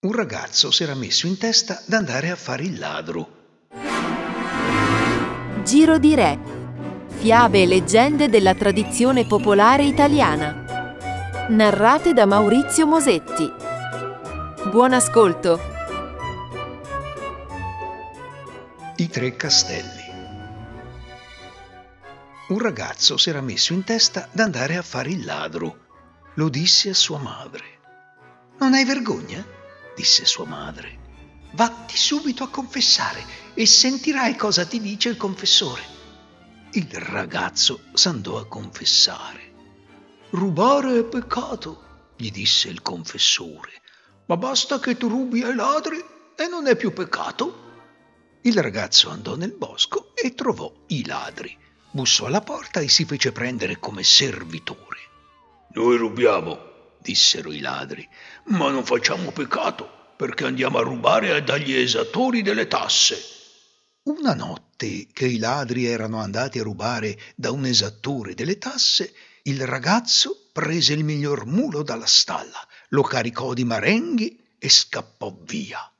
Un ragazzo si era messo in testa d'andare a fare il ladro. Giro di Re. Fiabe e leggende della tradizione popolare italiana. Narrate da Maurizio Mosetti. Buon ascolto. I tre castelli. Un ragazzo si era messo in testa d'andare a fare il ladro. Lo disse a sua madre. Non hai vergogna? Disse sua madre. Vatti subito a confessare e sentirai cosa ti dice il confessore. Il ragazzo s'andò a confessare. Rubare è peccato, gli disse il confessore, ma basta che tu rubi ai ladri e non è più peccato. Il ragazzo andò nel bosco e trovò i ladri. Bussò alla porta e si fece prendere come servitore. Noi rubiamo, dissero i ladri, ma non facciamo peccato, perché andiamo a rubare dagli esattori delle tasse. Una notte che i ladri erano andati a rubare da un esattore delle tasse, il ragazzo prese il miglior mulo dalla stalla, lo caricò di marenghi e scappò via.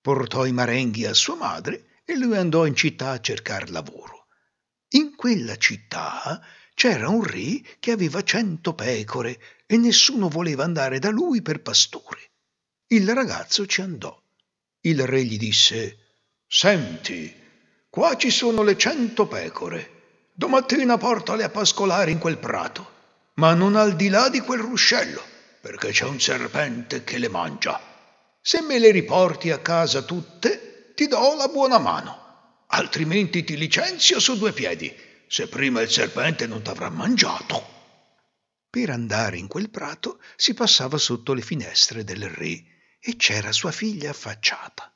Portò i marenghi a sua madre e lui andò in città a cercare lavoro. In quella città c'era un re che aveva cento pecore e nessuno voleva andare da lui per pastore. Il ragazzo ci andò. Il re gli disse, Senti, qua ci sono le cento pecore. Domattina portale a pascolare in quel prato, ma non al di là di quel ruscello, perché c'è un serpente che le mangia. Se me le riporti a casa tutte, ti do la buona mano, altrimenti ti licenzio su due piedi se prima il serpente non t'avrà mangiato. Per andare in quel prato si passava sotto le finestre del re e c'era sua figlia affacciata.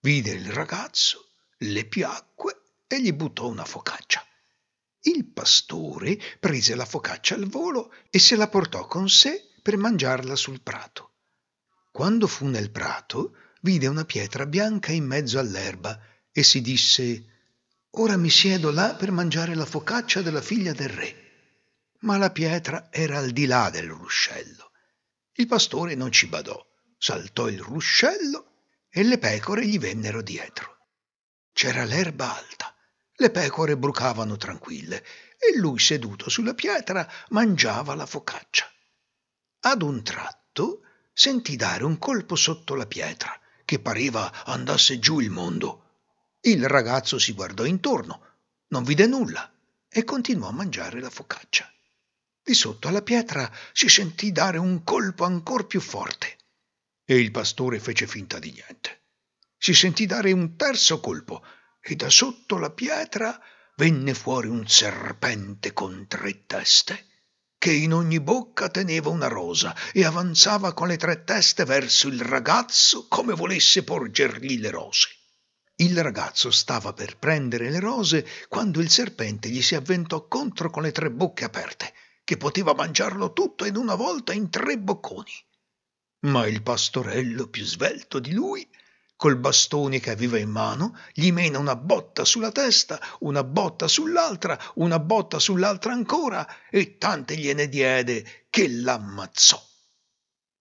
Vide il ragazzo, le piacque e gli buttò una focaccia. Il pastore prese la focaccia al volo e se la portò con sé per mangiarla sul prato. Quando fu nel prato, vide una pietra bianca in mezzo all'erba e si disse Ora mi siedo là per mangiare la focaccia della figlia del re. Ma la pietra era al di là del ruscello. Il pastore non ci badò, saltò il ruscello e le pecore gli vennero dietro. C'era l'erba alta, le pecore brucavano tranquille e lui seduto sulla pietra mangiava la focaccia. Ad un tratto sentì dare un colpo sotto la pietra, che pareva andasse giù il mondo il ragazzo si guardò intorno, non vide nulla e continuò a mangiare la focaccia. Di sotto alla pietra si sentì dare un colpo ancor più forte e il pastore fece finta di niente. Si sentì dare un terzo colpo e da sotto la pietra venne fuori un serpente con tre teste, che in ogni bocca teneva una rosa e avanzava con le tre teste verso il ragazzo come volesse porgergli le rose. Il ragazzo stava per prendere le rose quando il serpente gli si avventò contro con le tre bocche aperte, che poteva mangiarlo tutto in una volta in tre bocconi. Ma il pastorello più svelto di lui, col bastone che aveva in mano, gli mena una botta sulla testa, una botta sull'altra, una botta sull'altra ancora, e tante gliene diede che l'ammazzò.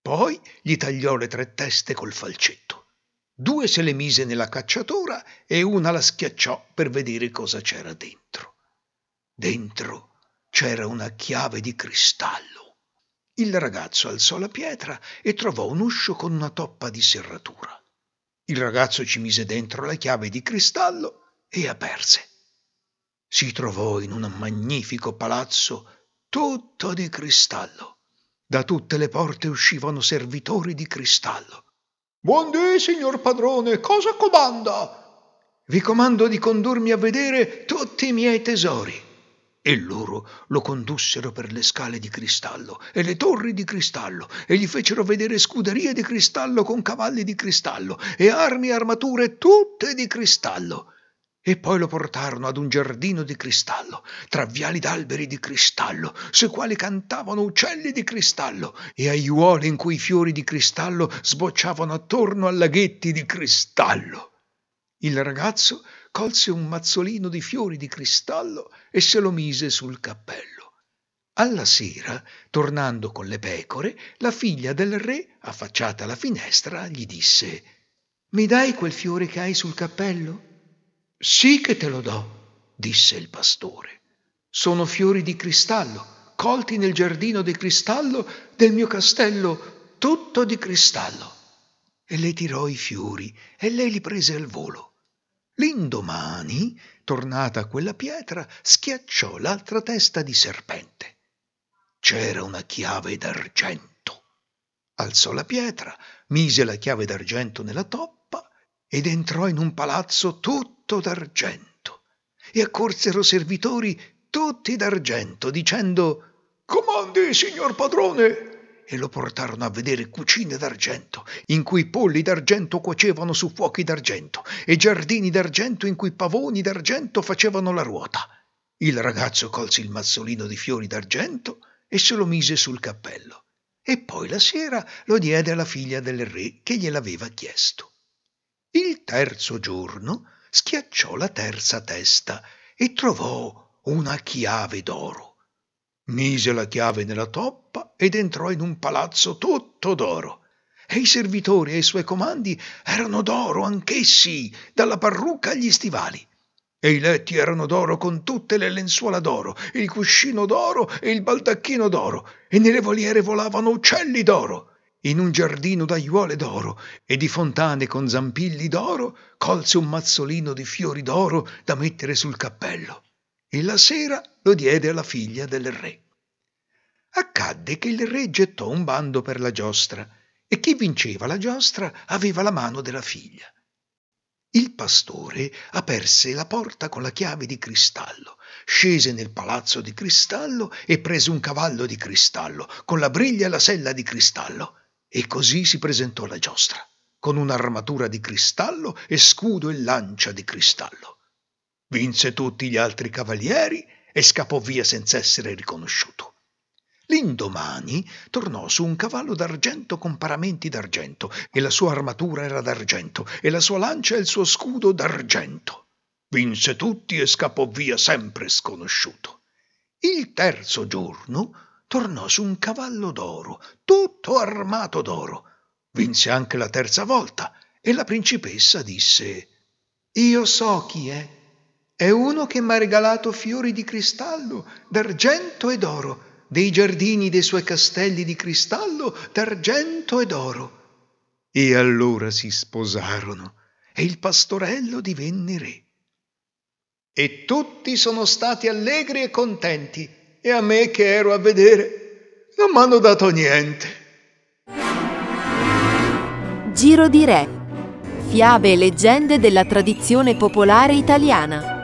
Poi gli tagliò le tre teste col falcetto. Due se le mise nella cacciatora e una la schiacciò per vedere cosa c'era dentro. Dentro c'era una chiave di cristallo. Il ragazzo alzò la pietra e trovò un uscio con una toppa di serratura. Il ragazzo ci mise dentro la chiave di cristallo e aperse. Si trovò in un magnifico palazzo tutto di cristallo. Da tutte le porte uscivano servitori di cristallo Buon dì, signor padrone, cosa comanda? Vi comando di condurmi a vedere tutti i miei tesori. E loro lo condussero per le scale di cristallo e le torri di cristallo e gli fecero vedere scuderie di cristallo con cavalli di cristallo e armi e armature tutte di cristallo e poi lo portarono ad un giardino di cristallo, tra viali d'alberi di cristallo, sui quali cantavano uccelli di cristallo, e aiuole in cui i fiori di cristallo sbocciavano attorno a laghetti di cristallo. Il ragazzo colse un mazzolino di fiori di cristallo e se lo mise sul cappello. Alla sera, tornando con le pecore, la figlia del re, affacciata alla finestra, gli disse Mi dai quel fiore che hai sul cappello? Sì che te lo do, disse il pastore. Sono fiori di cristallo, colti nel giardino di cristallo del mio castello, tutto di cristallo. E le tirò i fiori e lei li prese al volo. L'indomani, tornata a quella pietra, schiacciò l'altra testa di serpente c'era una chiave d'argento. Alzò la pietra, mise la chiave d'argento nella toppa ed entrò in un palazzo tutto d'argento. E accorsero servitori tutti d'argento, dicendo Comandi, signor padrone! E lo portarono a vedere cucine d'argento, in cui polli d'argento cuocevano su fuochi d'argento, e giardini d'argento in cui pavoni d'argento facevano la ruota. Il ragazzo colse il mazzolino di fiori d'argento e se lo mise sul cappello. E poi la sera lo diede alla figlia del re che gliel'aveva chiesto. Il terzo giorno schiacciò la terza testa e trovò una chiave d'oro. Mise la chiave nella toppa ed entrò in un palazzo tutto d'oro. E i servitori e i suoi comandi erano d'oro anch'essi, dalla parrucca agli stivali e i letti erano d'oro con tutte le lenzuola d'oro, il cuscino d'oro e il baldacchino d'oro, e nelle voliere volavano uccelli d'oro. In un giardino d'aiuole d'oro e di fontane con zampilli d'oro colse un mazzolino di fiori d'oro da mettere sul cappello e la sera lo diede alla figlia del re. Accadde che il re gettò un bando per la giostra e chi vinceva la giostra aveva la mano della figlia. Il pastore aperse la porta con la chiave di cristallo, scese nel palazzo di cristallo e prese un cavallo di cristallo, con la briglia e la sella di cristallo, e così si presentò alla giostra, con un'armatura di cristallo e scudo e lancia di cristallo. Vinse tutti gli altri cavalieri e scappò via senza essere riconosciuto. L'indomani tornò su un cavallo d'argento con paramenti d'argento, e la sua armatura era d'argento, e la sua lancia e il suo scudo d'argento. Vinse tutti e scappò via sempre sconosciuto. Il terzo giorno tornò su un cavallo d'oro, tutto armato d'oro. Vinse anche la terza volta, e la principessa disse Io so chi è. È uno che m'ha regalato fiori di cristallo, d'argento e d'oro dei giardini dei suoi castelli di cristallo, d'argento e d'oro. E allora si sposarono e il pastorello divenne re. E tutti sono stati allegri e contenti e a me che ero a vedere non m'hanno dato niente. Giro di Re. Fiabe e leggende della tradizione popolare italiana